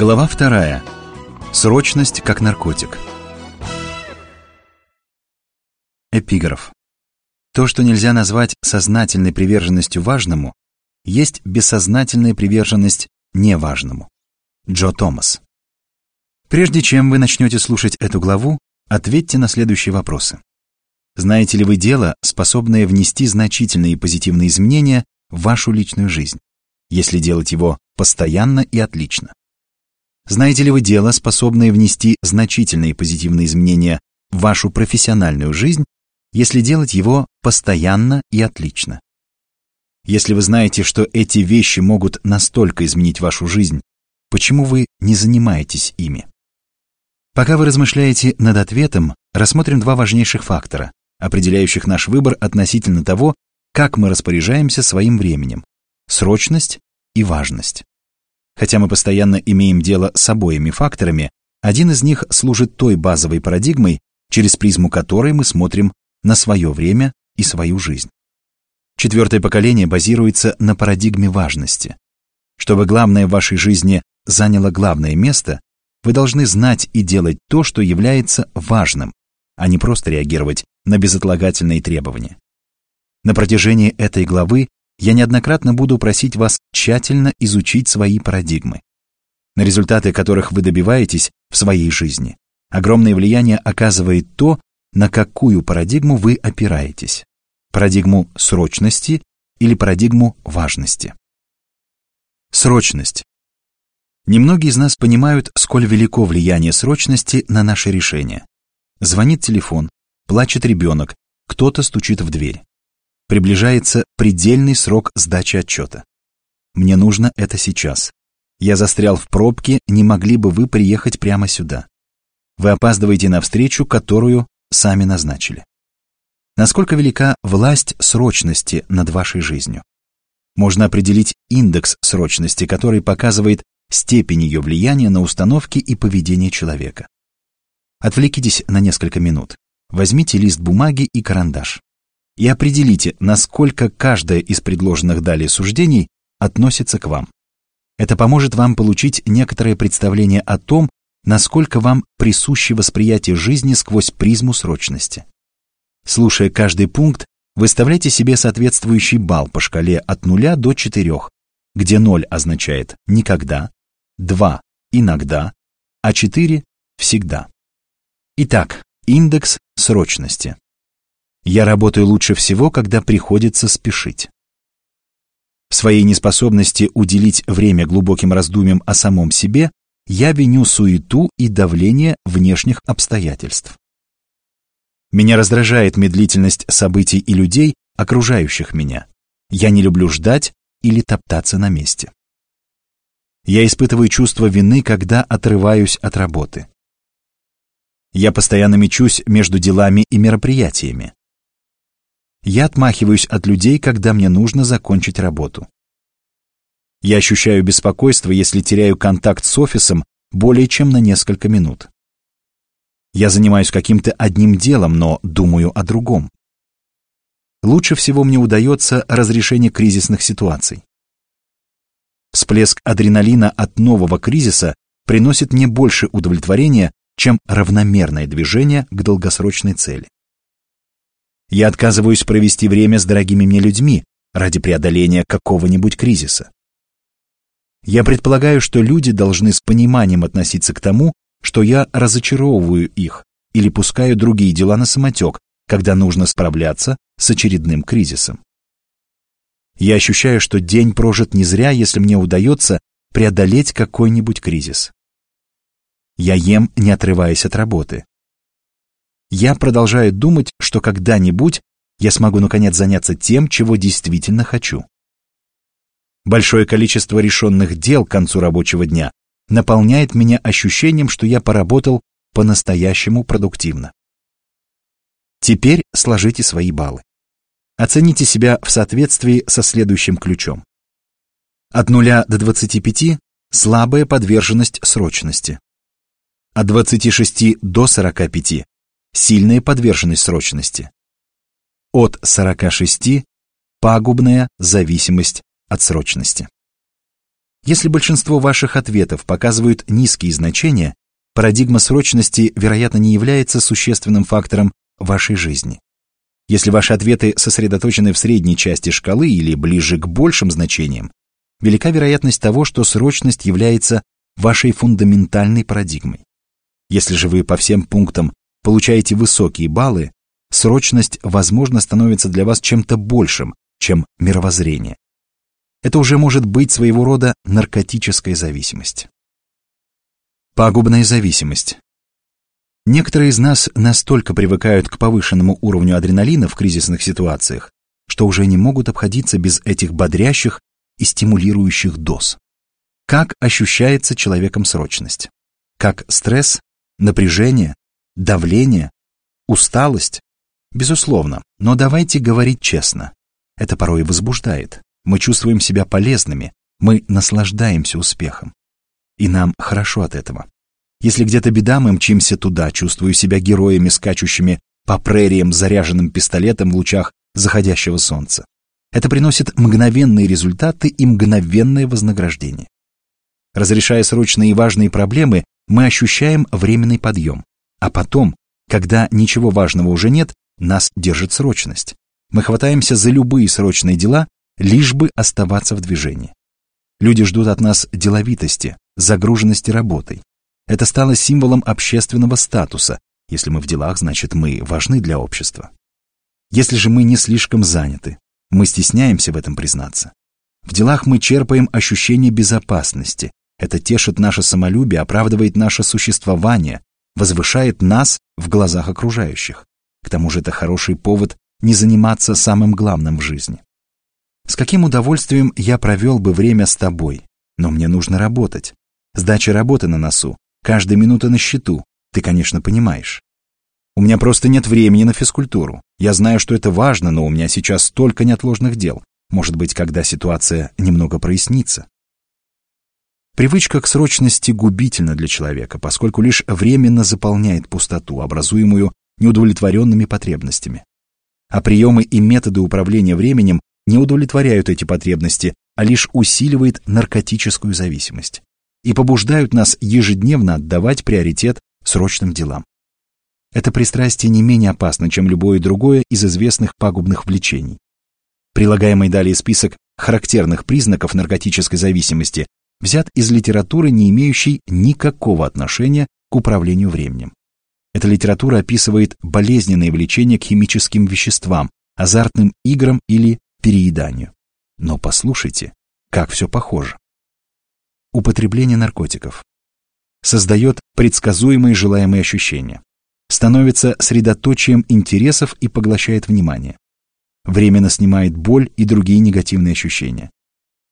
Глава вторая. Срочность как наркотик. Эпиграф. То, что нельзя назвать сознательной приверженностью важному, есть бессознательная приверженность неважному. Джо Томас. Прежде чем вы начнете слушать эту главу, ответьте на следующие вопросы. Знаете ли вы дело, способное внести значительные позитивные изменения в вашу личную жизнь, если делать его постоянно и отлично? Знаете ли вы дело, способное внести значительные позитивные изменения в вашу профессиональную жизнь, если делать его постоянно и отлично? Если вы знаете, что эти вещи могут настолько изменить вашу жизнь, почему вы не занимаетесь ими? Пока вы размышляете над ответом, рассмотрим два важнейших фактора, определяющих наш выбор относительно того, как мы распоряжаемся своим временем – срочность и важность. Хотя мы постоянно имеем дело с обоими факторами, один из них служит той базовой парадигмой, через призму которой мы смотрим на свое время и свою жизнь. Четвертое поколение базируется на парадигме важности. Чтобы главное в вашей жизни заняло главное место, вы должны знать и делать то, что является важным, а не просто реагировать на безотлагательные требования. На протяжении этой главы я неоднократно буду просить вас тщательно изучить свои парадигмы, на результаты которых вы добиваетесь в своей жизни. Огромное влияние оказывает то, на какую парадигму вы опираетесь. Парадигму срочности или парадигму важности. Срочность. Немногие из нас понимают, сколь велико влияние срочности на наши решения. Звонит телефон, плачет ребенок, кто-то стучит в дверь. Приближается предельный срок сдачи отчета. Мне нужно это сейчас. Я застрял в пробке, не могли бы вы приехать прямо сюда? Вы опаздываете на встречу, которую сами назначили. Насколько велика власть срочности над вашей жизнью? Можно определить индекс срочности, который показывает степень ее влияния на установки и поведение человека. Отвлекитесь на несколько минут. Возьмите лист бумаги и карандаш и определите, насколько каждое из предложенных далее суждений относится к вам. Это поможет вам получить некоторое представление о том, насколько вам присуще восприятие жизни сквозь призму срочности. Слушая каждый пункт, выставляйте себе соответствующий балл по шкале от 0 до 4, где 0 означает «никогда», 2 – «иногда», а 4 – «всегда». Итак, индекс срочности. Я работаю лучше всего, когда приходится спешить. В своей неспособности уделить время глубоким раздумьям о самом себе я виню суету и давление внешних обстоятельств. Меня раздражает медлительность событий и людей, окружающих меня. Я не люблю ждать или топтаться на месте. Я испытываю чувство вины, когда отрываюсь от работы. Я постоянно мечусь между делами и мероприятиями. Я отмахиваюсь от людей, когда мне нужно закончить работу. Я ощущаю беспокойство, если теряю контакт с офисом более чем на несколько минут. Я занимаюсь каким-то одним делом, но думаю о другом. Лучше всего мне удается разрешение кризисных ситуаций. Всплеск адреналина от нового кризиса приносит мне больше удовлетворения, чем равномерное движение к долгосрочной цели. Я отказываюсь провести время с дорогими мне людьми ради преодоления какого-нибудь кризиса. Я предполагаю, что люди должны с пониманием относиться к тому, что я разочаровываю их или пускаю другие дела на самотек, когда нужно справляться с очередным кризисом. Я ощущаю, что день прожит не зря, если мне удается преодолеть какой-нибудь кризис. Я ем, не отрываясь от работы я продолжаю думать, что когда-нибудь я смогу наконец заняться тем, чего действительно хочу. Большое количество решенных дел к концу рабочего дня наполняет меня ощущением, что я поработал по-настоящему продуктивно. Теперь сложите свои баллы. Оцените себя в соответствии со следующим ключом. От 0 до 25 – слабая подверженность срочности. От 26 до 45 сильная подверженность срочности. От 46 – пагубная зависимость от срочности. Если большинство ваших ответов показывают низкие значения, парадигма срочности, вероятно, не является существенным фактором вашей жизни. Если ваши ответы сосредоточены в средней части шкалы или ближе к большим значениям, велика вероятность того, что срочность является вашей фундаментальной парадигмой. Если же вы по всем пунктам получаете высокие баллы, срочность, возможно, становится для вас чем-то большим, чем мировоззрение. Это уже может быть своего рода наркотическая зависимость. Пагубная зависимость. Некоторые из нас настолько привыкают к повышенному уровню адреналина в кризисных ситуациях, что уже не могут обходиться без этих бодрящих и стимулирующих доз. Как ощущается человеком срочность? Как стресс, напряжение, давление, усталость? Безусловно, но давайте говорить честно. Это порой возбуждает. Мы чувствуем себя полезными, мы наслаждаемся успехом. И нам хорошо от этого. Если где-то беда, мы мчимся туда, чувствуя себя героями, скачущими по прериям заряженным пистолетом в лучах заходящего солнца. Это приносит мгновенные результаты и мгновенное вознаграждение. Разрешая срочные и важные проблемы, мы ощущаем временный подъем. А потом, когда ничего важного уже нет, нас держит срочность. Мы хватаемся за любые срочные дела, лишь бы оставаться в движении. Люди ждут от нас деловитости, загруженности работой. Это стало символом общественного статуса. Если мы в делах, значит, мы важны для общества. Если же мы не слишком заняты, мы стесняемся в этом признаться. В делах мы черпаем ощущение безопасности. Это тешит наше самолюбие, оправдывает наше существование, возвышает нас в глазах окружающих. К тому же это хороший повод не заниматься самым главным в жизни. С каким удовольствием я провел бы время с тобой, но мне нужно работать. Сдача работы на носу, каждая минута на счету, ты, конечно, понимаешь. У меня просто нет времени на физкультуру. Я знаю, что это важно, но у меня сейчас столько неотложных дел. Может быть, когда ситуация немного прояснится. Привычка к срочности губительна для человека, поскольку лишь временно заполняет пустоту, образуемую неудовлетворенными потребностями. А приемы и методы управления временем не удовлетворяют эти потребности, а лишь усиливает наркотическую зависимость и побуждают нас ежедневно отдавать приоритет срочным делам. Это пристрастие не менее опасно, чем любое другое из известных пагубных влечений. Прилагаемый далее список характерных признаков наркотической зависимости взят из литературы, не имеющей никакого отношения к управлению временем. Эта литература описывает болезненные влечения к химическим веществам, азартным играм или перееданию. Но послушайте, как все похоже. Употребление наркотиков создает предсказуемые желаемые ощущения, становится средоточием интересов и поглощает внимание, временно снимает боль и другие негативные ощущения,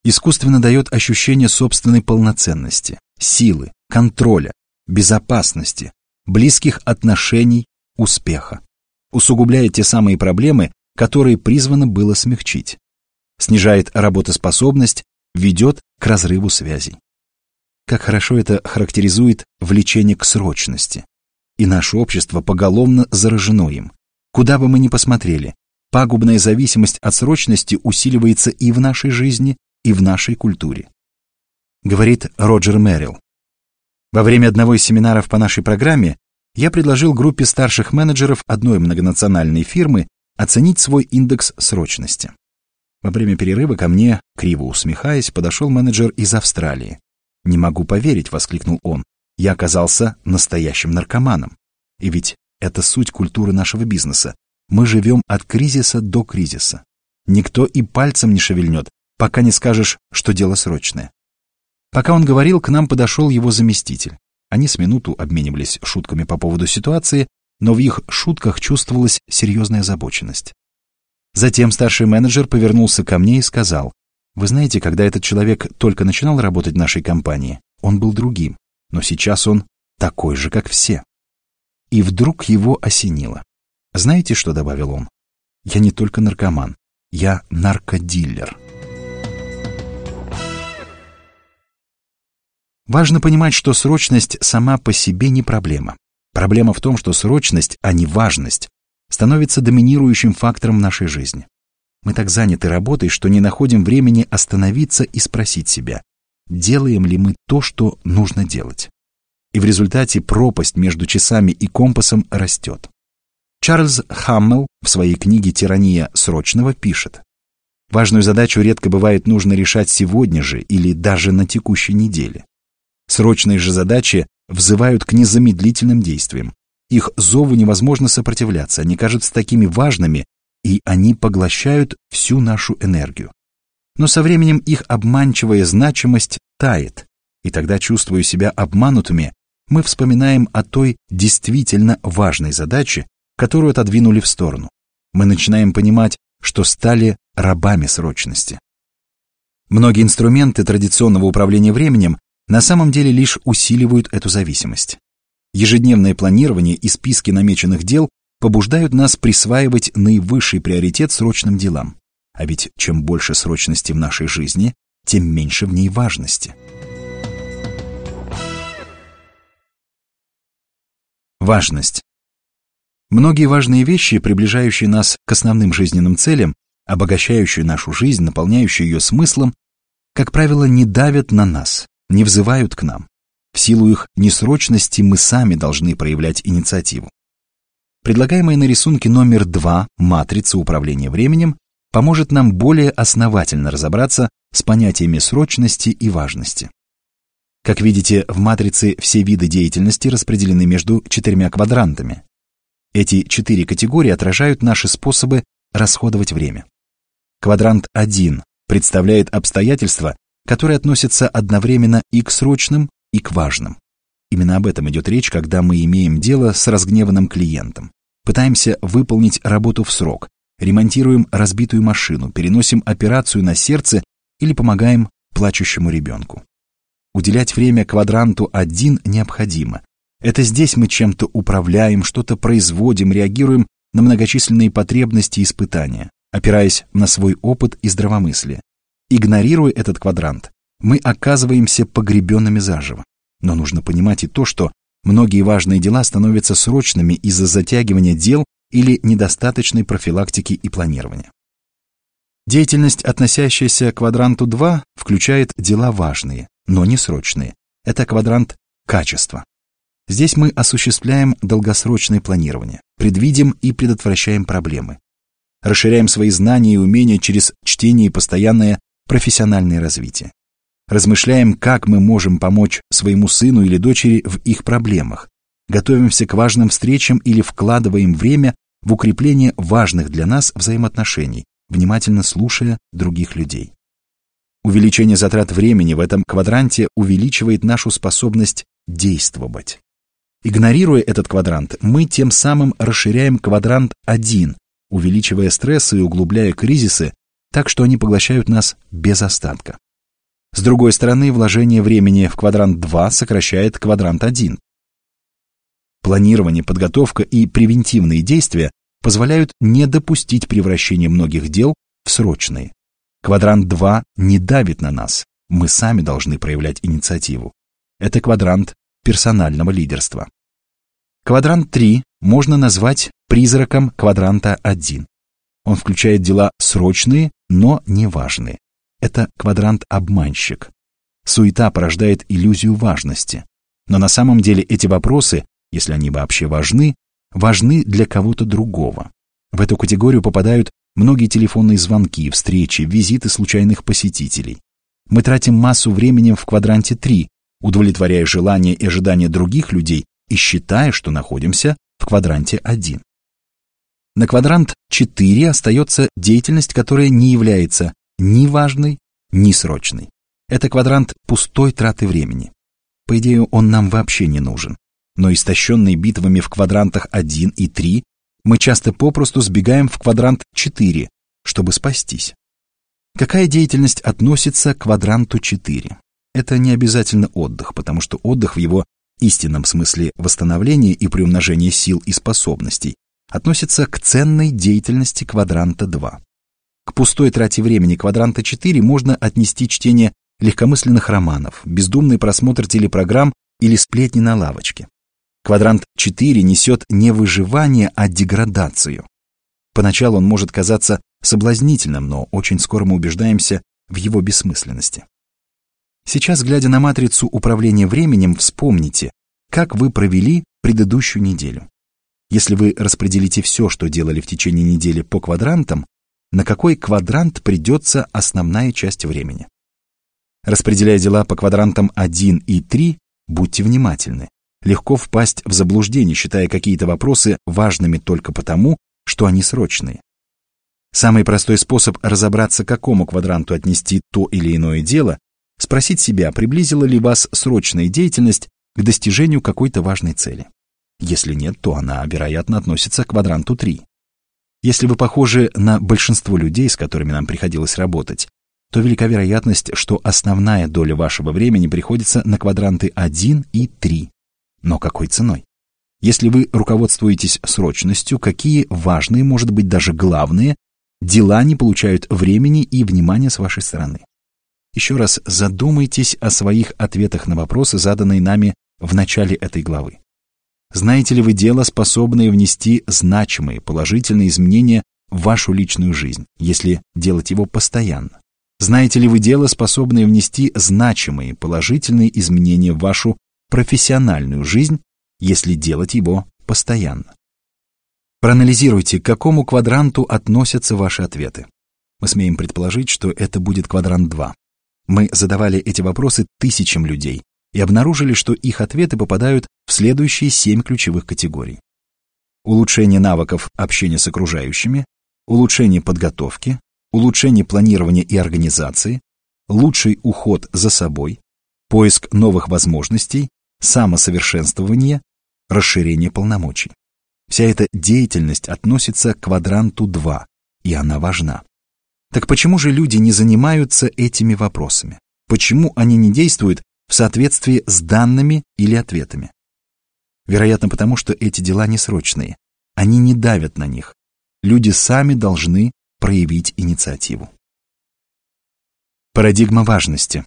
искусственно дает ощущение собственной полноценности, силы, контроля, безопасности, близких отношений, успеха, усугубляет те самые проблемы, которые призвано было смягчить, снижает работоспособность, ведет к разрыву связей. Как хорошо это характеризует влечение к срочности. И наше общество поголовно заражено им. Куда бы мы ни посмотрели, пагубная зависимость от срочности усиливается и в нашей жизни, и в нашей культуре. Говорит Роджер Мэрил. Во время одного из семинаров по нашей программе я предложил группе старших менеджеров одной многонациональной фирмы оценить свой индекс срочности. Во время перерыва ко мне, криво усмехаясь, подошел менеджер из Австралии. «Не могу поверить», — воскликнул он. «Я оказался настоящим наркоманом. И ведь это суть культуры нашего бизнеса. Мы живем от кризиса до кризиса. Никто и пальцем не шевельнет, пока не скажешь, что дело срочное». Пока он говорил, к нам подошел его заместитель. Они с минуту обменивались шутками по поводу ситуации, но в их шутках чувствовалась серьезная озабоченность. Затем старший менеджер повернулся ко мне и сказал, вы знаете, когда этот человек только начинал работать в нашей компании, он был другим, но сейчас он такой же, как все. И вдруг его осенило. Знаете, что добавил он? Я не только наркоман, я наркодиллер. Важно понимать, что срочность сама по себе не проблема. Проблема в том, что срочность, а не важность, становится доминирующим фактором нашей жизни. Мы так заняты работой, что не находим времени остановиться и спросить себя, делаем ли мы то, что нужно делать. И в результате пропасть между часами и компасом растет. Чарльз Хаммел в своей книге «Тирания срочного» пишет, Важную задачу редко бывает нужно решать сегодня же или даже на текущей неделе. Срочные же задачи взывают к незамедлительным действиям. Их зову невозможно сопротивляться, они кажутся такими важными, и они поглощают всю нашу энергию. Но со временем их обманчивая значимость тает, и тогда, чувствуя себя обманутыми, мы вспоминаем о той действительно важной задаче, которую отодвинули в сторону. Мы начинаем понимать, что стали рабами срочности. Многие инструменты традиционного управления временем на самом деле лишь усиливают эту зависимость. Ежедневное планирование и списки намеченных дел побуждают нас присваивать наивысший приоритет срочным делам. А ведь чем больше срочности в нашей жизни, тем меньше в ней важности. Важность. Многие важные вещи, приближающие нас к основным жизненным целям, обогащающие нашу жизнь, наполняющие ее смыслом, как правило, не давят на нас, не взывают к нам. В силу их несрочности мы сами должны проявлять инициативу. Предлагаемая на рисунке номер 2 матрица управления временем поможет нам более основательно разобраться с понятиями срочности и важности. Как видите, в матрице все виды деятельности распределены между четырьмя квадрантами. Эти четыре категории отражают наши способы расходовать время. Квадрант 1 представляет обстоятельства, которые относятся одновременно и к срочным, и к важным. Именно об этом идет речь, когда мы имеем дело с разгневанным клиентом. Пытаемся выполнить работу в срок, ремонтируем разбитую машину, переносим операцию на сердце или помогаем плачущему ребенку. Уделять время квадранту 1 необходимо. Это здесь мы чем-то управляем, что-то производим, реагируем на многочисленные потребности и испытания опираясь на свой опыт и здравомыслие. Игнорируя этот квадрант, мы оказываемся погребенными заживо. Но нужно понимать и то, что многие важные дела становятся срочными из-за затягивания дел или недостаточной профилактики и планирования. Деятельность, относящаяся к квадранту 2, включает дела важные, но не срочные. Это квадрант качества. Здесь мы осуществляем долгосрочное планирование, предвидим и предотвращаем проблемы, расширяем свои знания и умения через чтение и постоянное профессиональное развитие. Размышляем, как мы можем помочь своему сыну или дочери в их проблемах. Готовимся к важным встречам или вкладываем время в укрепление важных для нас взаимоотношений, внимательно слушая других людей. Увеличение затрат времени в этом квадранте увеличивает нашу способность действовать. Игнорируя этот квадрант, мы тем самым расширяем квадрант 1, увеличивая стрессы и углубляя кризисы, так что они поглощают нас без остатка. С другой стороны, вложение времени в квадрант 2 сокращает квадрант 1. Планирование, подготовка и превентивные действия позволяют не допустить превращения многих дел в срочные. Квадрант 2 не давит на нас, мы сами должны проявлять инициативу. Это квадрант персонального лидерства. Квадрант 3 можно назвать призраком квадранта 1. Он включает дела срочные, но не важные. Это квадрант-обманщик. Суета порождает иллюзию важности. Но на самом деле эти вопросы, если они вообще важны, важны для кого-то другого. В эту категорию попадают многие телефонные звонки, встречи, визиты случайных посетителей. Мы тратим массу времени в квадранте 3, удовлетворяя желания и ожидания других людей и считая, что находимся в квадранте 1. На квадрант 4 остается деятельность, которая не является ни важной, ни срочной. Это квадрант пустой траты времени. По идее, он нам вообще не нужен. Но истощенные битвами в квадрантах 1 и 3, мы часто попросту сбегаем в квадрант 4, чтобы спастись. Какая деятельность относится к квадранту 4? Это не обязательно отдых, потому что отдых в его истинном смысле восстановления и приумножения сил и способностей относится к ценной деятельности квадранта 2. К пустой трате времени квадранта 4 можно отнести чтение легкомысленных романов, бездумный просмотр телепрограмм или сплетни на лавочке. Квадрант 4 несет не выживание, а деградацию. Поначалу он может казаться соблазнительным, но очень скоро мы убеждаемся в его бессмысленности. Сейчас, глядя на матрицу управления временем, вспомните, как вы провели предыдущую неделю. Если вы распределите все, что делали в течение недели по квадрантам, на какой квадрант придется основная часть времени? Распределяя дела по квадрантам 1 и 3, будьте внимательны. Легко впасть в заблуждение, считая какие-то вопросы важными только потому, что они срочные. Самый простой способ разобраться, к какому квадранту отнести то или иное дело, спросить себя, приблизила ли вас срочная деятельность к достижению какой-то важной цели. Если нет, то она, вероятно, относится к квадранту 3. Если вы похожи на большинство людей, с которыми нам приходилось работать, то велика вероятность, что основная доля вашего времени приходится на квадранты 1 и 3. Но какой ценой? Если вы руководствуетесь срочностью, какие важные, может быть даже главные, дела не получают времени и внимания с вашей стороны? Еще раз задумайтесь о своих ответах на вопросы, заданные нами в начале этой главы. Знаете ли вы дело, способное внести значимые положительные изменения в вашу личную жизнь, если делать его постоянно? Знаете ли вы дело, способное внести значимые положительные изменения в вашу профессиональную жизнь, если делать его постоянно? Проанализируйте, к какому квадранту относятся ваши ответы. Мы смеем предположить, что это будет квадрант 2. Мы задавали эти вопросы тысячам людей и обнаружили, что их ответы попадают в следующие семь ключевых категорий. Улучшение навыков общения с окружающими, улучшение подготовки, улучшение планирования и организации, лучший уход за собой, поиск новых возможностей, самосовершенствование, расширение полномочий. Вся эта деятельность относится к квадранту 2, и она важна. Так почему же люди не занимаются этими вопросами? Почему они не действуют в соответствии с данными или ответами? Вероятно, потому что эти дела не срочные. Они не давят на них. Люди сами должны проявить инициативу. Парадигма важности.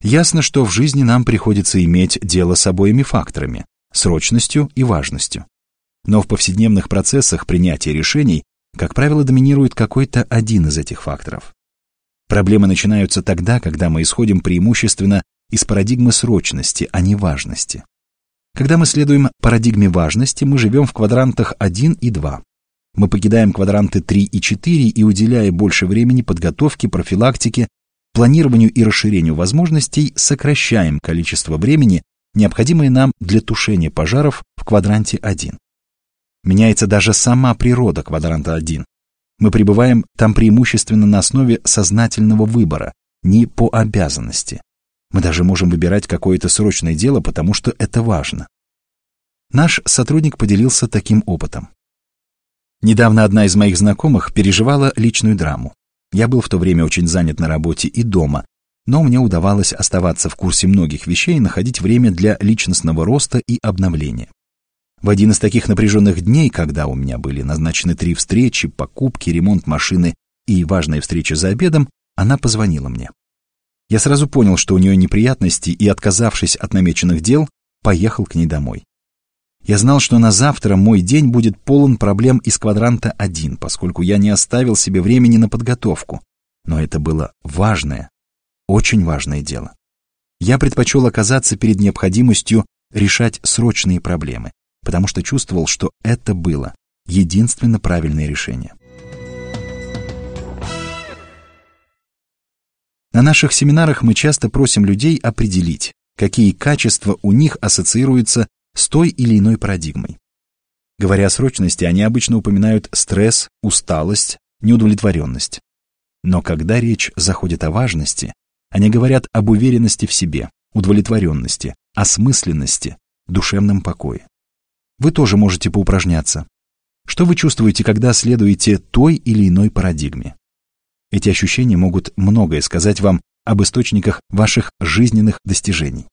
Ясно, что в жизни нам приходится иметь дело с обоими факторами – срочностью и важностью. Но в повседневных процессах принятия решений, как правило, доминирует какой-то один из этих факторов. Проблемы начинаются тогда, когда мы исходим преимущественно из парадигмы срочности, а не важности. Когда мы следуем парадигме важности, мы живем в квадрантах 1 и 2. Мы покидаем квадранты 3 и 4 и, уделяя больше времени подготовке, профилактике, планированию и расширению возможностей, сокращаем количество времени, необходимое нам для тушения пожаров в квадранте 1. Меняется даже сама природа квадранта 1. Мы пребываем там преимущественно на основе сознательного выбора, не по обязанности. Мы даже можем выбирать какое-то срочное дело, потому что это важно. Наш сотрудник поделился таким опытом. Недавно одна из моих знакомых переживала личную драму. Я был в то время очень занят на работе и дома, но мне удавалось оставаться в курсе многих вещей и находить время для личностного роста и обновления. В один из таких напряженных дней, когда у меня были назначены три встречи, покупки, ремонт машины и важная встреча за обедом, она позвонила мне. Я сразу понял, что у нее неприятности, и, отказавшись от намеченных дел, поехал к ней домой. Я знал, что на завтра мой день будет полон проблем из квадранта 1, поскольку я не оставил себе времени на подготовку. Но это было важное, очень важное дело. Я предпочел оказаться перед необходимостью решать срочные проблемы, потому что чувствовал, что это было единственно правильное решение. На наших семинарах мы часто просим людей определить, какие качества у них ассоциируются с той или иной парадигмой. Говоря о срочности, они обычно упоминают стресс, усталость, неудовлетворенность. Но когда речь заходит о важности, они говорят об уверенности в себе, удовлетворенности, осмысленности, душевном покое. Вы тоже можете поупражняться. Что вы чувствуете, когда следуете той или иной парадигме? Эти ощущения могут многое сказать вам об источниках ваших жизненных достижений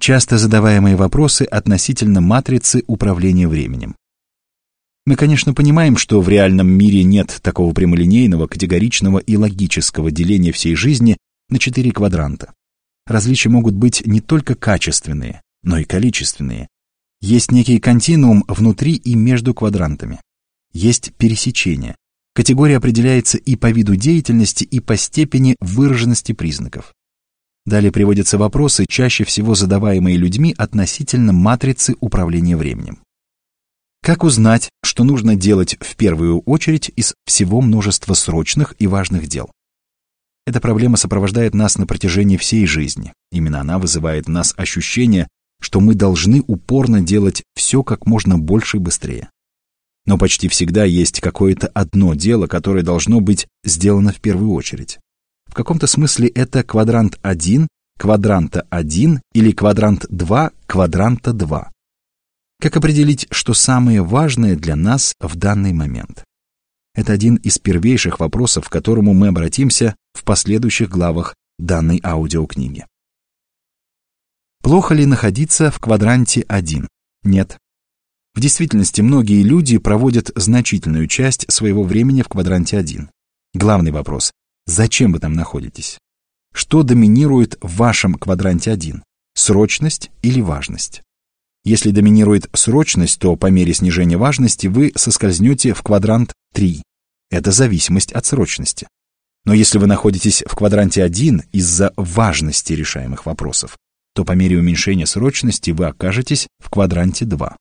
часто задаваемые вопросы относительно матрицы управления временем. Мы, конечно, понимаем, что в реальном мире нет такого прямолинейного, категоричного и логического деления всей жизни на четыре квадранта. Различия могут быть не только качественные, но и количественные. Есть некий континуум внутри и между квадрантами. Есть пересечение. Категория определяется и по виду деятельности, и по степени выраженности признаков. Далее приводятся вопросы, чаще всего задаваемые людьми относительно матрицы управления временем. Как узнать, что нужно делать в первую очередь из всего множества срочных и важных дел? Эта проблема сопровождает нас на протяжении всей жизни. Именно она вызывает в нас ощущение, что мы должны упорно делать все как можно больше и быстрее. Но почти всегда есть какое-то одно дело, которое должно быть сделано в первую очередь. В каком-то смысле это квадрант 1, квадранта 1 или квадрант 2, квадранта 2. Как определить, что самое важное для нас в данный момент? Это один из первейших вопросов, к которому мы обратимся в последующих главах данной аудиокниги. Плохо ли находиться в квадранте 1? Нет. В действительности многие люди проводят значительную часть своего времени в квадранте 1. Главный вопрос – зачем вы там находитесь? Что доминирует в вашем квадранте 1? Срочность или важность? Если доминирует срочность, то по мере снижения важности вы соскользнете в квадрант 3. Это зависимость от срочности. Но если вы находитесь в квадранте 1 из-за важности решаемых вопросов, то по мере уменьшения срочности вы окажетесь в квадранте 2.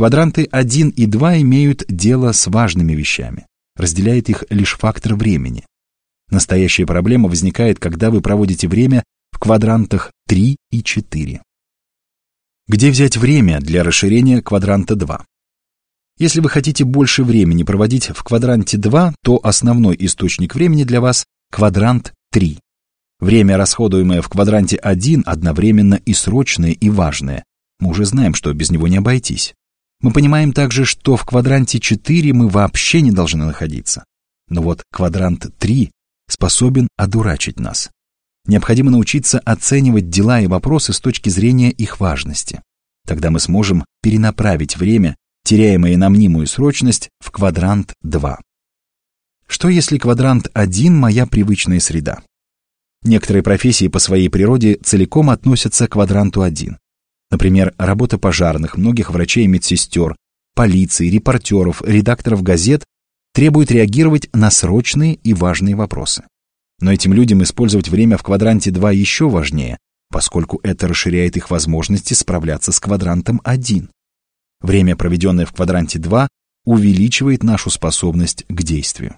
Квадранты 1 и 2 имеют дело с важными вещами. Разделяет их лишь фактор времени. Настоящая проблема возникает, когда вы проводите время в квадрантах 3 и 4. Где взять время для расширения квадранта 2? Если вы хотите больше времени проводить в квадранте 2, то основной источник времени для вас – квадрант 3. Время, расходуемое в квадранте 1, одновременно и срочное, и важное. Мы уже знаем, что без него не обойтись. Мы понимаем также, что в квадранте 4 мы вообще не должны находиться. Но вот квадрант 3 способен одурачить нас. Необходимо научиться оценивать дела и вопросы с точки зрения их важности. Тогда мы сможем перенаправить время, теряемое на мнимую срочность, в квадрант 2. Что если квадрант 1 – моя привычная среда? Некоторые профессии по своей природе целиком относятся к квадранту 1. Например, работа пожарных, многих врачей и медсестер, полиции, репортеров, редакторов газет требует реагировать на срочные и важные вопросы. Но этим людям использовать время в квадранте 2 еще важнее, поскольку это расширяет их возможности справляться с квадрантом 1. Время, проведенное в квадранте 2, увеличивает нашу способность к действию.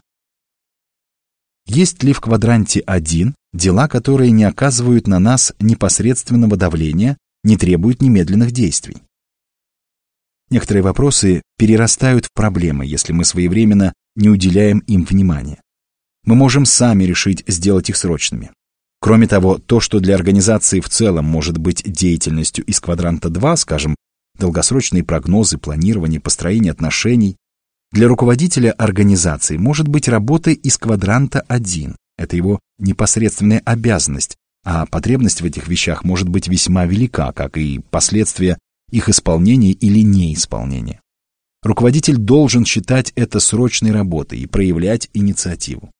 Есть ли в квадранте 1 дела, которые не оказывают на нас непосредственного давления, не требуют немедленных действий? Некоторые вопросы перерастают в проблемы, если мы своевременно не уделяем им внимания мы можем сами решить сделать их срочными. Кроме того, то, что для организации в целом может быть деятельностью из квадранта 2, скажем, долгосрочные прогнозы, планирование, построение отношений, для руководителя организации может быть работой из квадранта 1. Это его непосредственная обязанность, а потребность в этих вещах может быть весьма велика, как и последствия их исполнения или неисполнения. Руководитель должен считать это срочной работой и проявлять инициативу.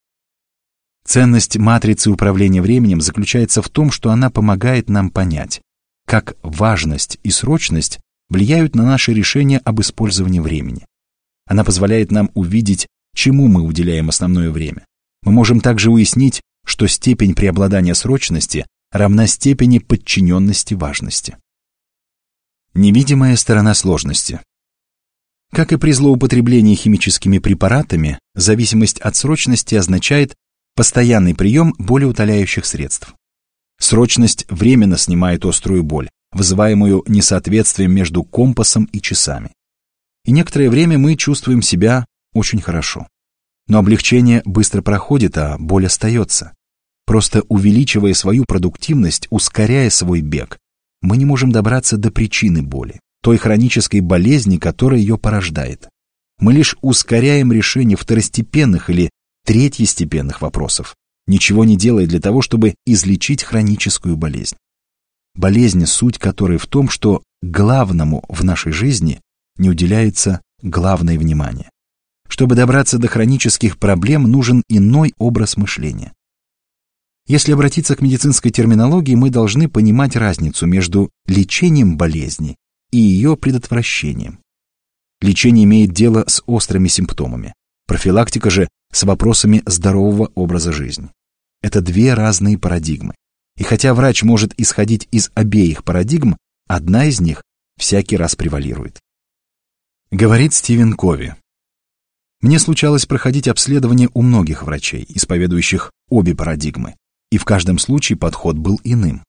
Ценность матрицы управления временем заключается в том, что она помогает нам понять, как важность и срочность влияют на наше решение об использовании времени. Она позволяет нам увидеть, чему мы уделяем основное время. Мы можем также уяснить, что степень преобладания срочности равна степени подчиненности важности. Невидимая сторона сложности. Как и при злоупотреблении химическими препаратами, зависимость от срочности означает Постоянный прием болеутоляющих средств. Срочность временно снимает острую боль, вызываемую несоответствием между компасом и часами. И некоторое время мы чувствуем себя очень хорошо. Но облегчение быстро проходит, а боль остается. Просто увеличивая свою продуктивность, ускоряя свой бег, мы не можем добраться до причины боли, той хронической болезни, которая ее порождает. Мы лишь ускоряем решение второстепенных или третьестепенных вопросов, ничего не делая для того, чтобы излечить хроническую болезнь. Болезнь, суть которой в том, что главному в нашей жизни не уделяется главное внимание. Чтобы добраться до хронических проблем, нужен иной образ мышления. Если обратиться к медицинской терминологии, мы должны понимать разницу между лечением болезни и ее предотвращением. Лечение имеет дело с острыми симптомами. Профилактика же с вопросами здорового образа жизни. Это две разные парадигмы. И хотя врач может исходить из обеих парадигм, одна из них всякий раз превалирует. Говорит Стивен Кови. Мне случалось проходить обследование у многих врачей, исповедующих обе парадигмы, и в каждом случае подход был иным.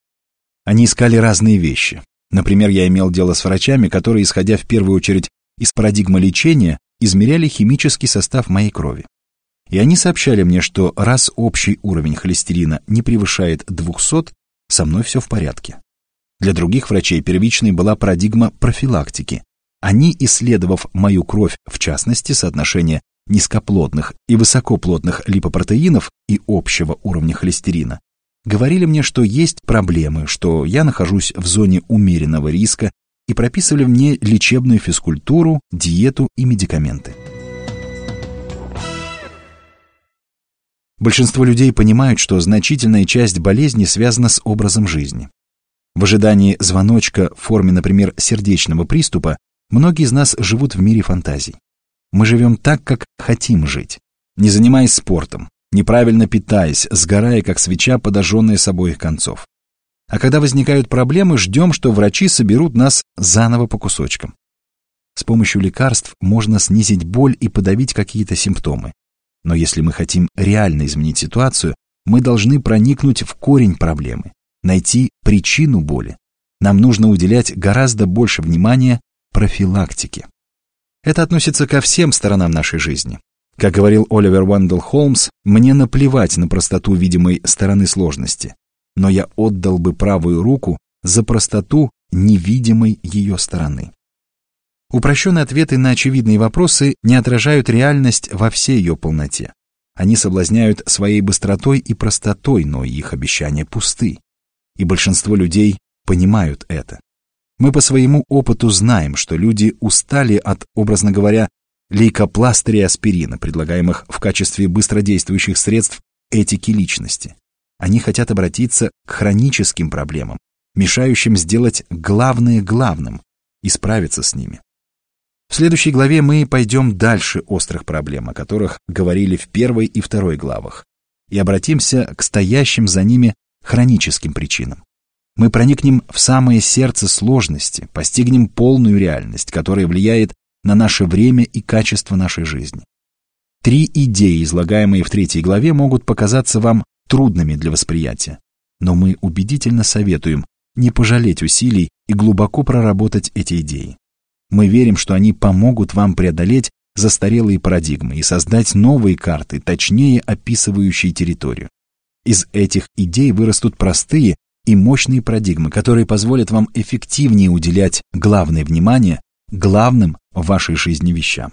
Они искали разные вещи. Например, я имел дело с врачами, которые, исходя в первую очередь из парадигмы лечения, измеряли химический состав моей крови. И они сообщали мне, что раз общий уровень холестерина не превышает 200, со мной все в порядке. Для других врачей первичной была парадигма профилактики, они, исследовав мою кровь, в частности, соотношение низкоплотных и высокоплотных липопротеинов и общего уровня холестерина, говорили мне, что есть проблемы, что я нахожусь в зоне умеренного риска и прописывали мне лечебную физкультуру, диету и медикаменты. Большинство людей понимают, что значительная часть болезни связана с образом жизни. В ожидании звоночка в форме, например, сердечного приступа Многие из нас живут в мире фантазий. Мы живем так, как хотим жить, не занимаясь спортом, неправильно питаясь, сгорая, как свеча, подожженная с обоих концов. А когда возникают проблемы, ждем, что врачи соберут нас заново по кусочкам. С помощью лекарств можно снизить боль и подавить какие-то симптомы. Но если мы хотим реально изменить ситуацию, мы должны проникнуть в корень проблемы, найти причину боли. Нам нужно уделять гораздо больше внимания профилактики. Это относится ко всем сторонам нашей жизни. Как говорил Оливер Уэндell Холмс, мне наплевать на простоту видимой стороны сложности, но я отдал бы правую руку за простоту невидимой ее стороны. Упрощенные ответы на очевидные вопросы не отражают реальность во всей ее полноте. Они соблазняют своей быстротой и простотой, но их обещания пусты. И большинство людей понимают это. Мы по своему опыту знаем, что люди устали от, образно говоря, лейкопластыря и аспирина, предлагаемых в качестве быстродействующих средств этики личности. Они хотят обратиться к хроническим проблемам, мешающим сделать главное главным и справиться с ними. В следующей главе мы пойдем дальше острых проблем, о которых говорили в первой и второй главах, и обратимся к стоящим за ними хроническим причинам. Мы проникнем в самое сердце сложности, постигнем полную реальность, которая влияет на наше время и качество нашей жизни. Три идеи, излагаемые в третьей главе, могут показаться вам трудными для восприятия, но мы убедительно советуем не пожалеть усилий и глубоко проработать эти идеи. Мы верим, что они помогут вам преодолеть застарелые парадигмы и создать новые карты, точнее описывающие территорию. Из этих идей вырастут простые, и мощные парадигмы, которые позволят вам эффективнее уделять главное внимание главным в вашей жизни вещам.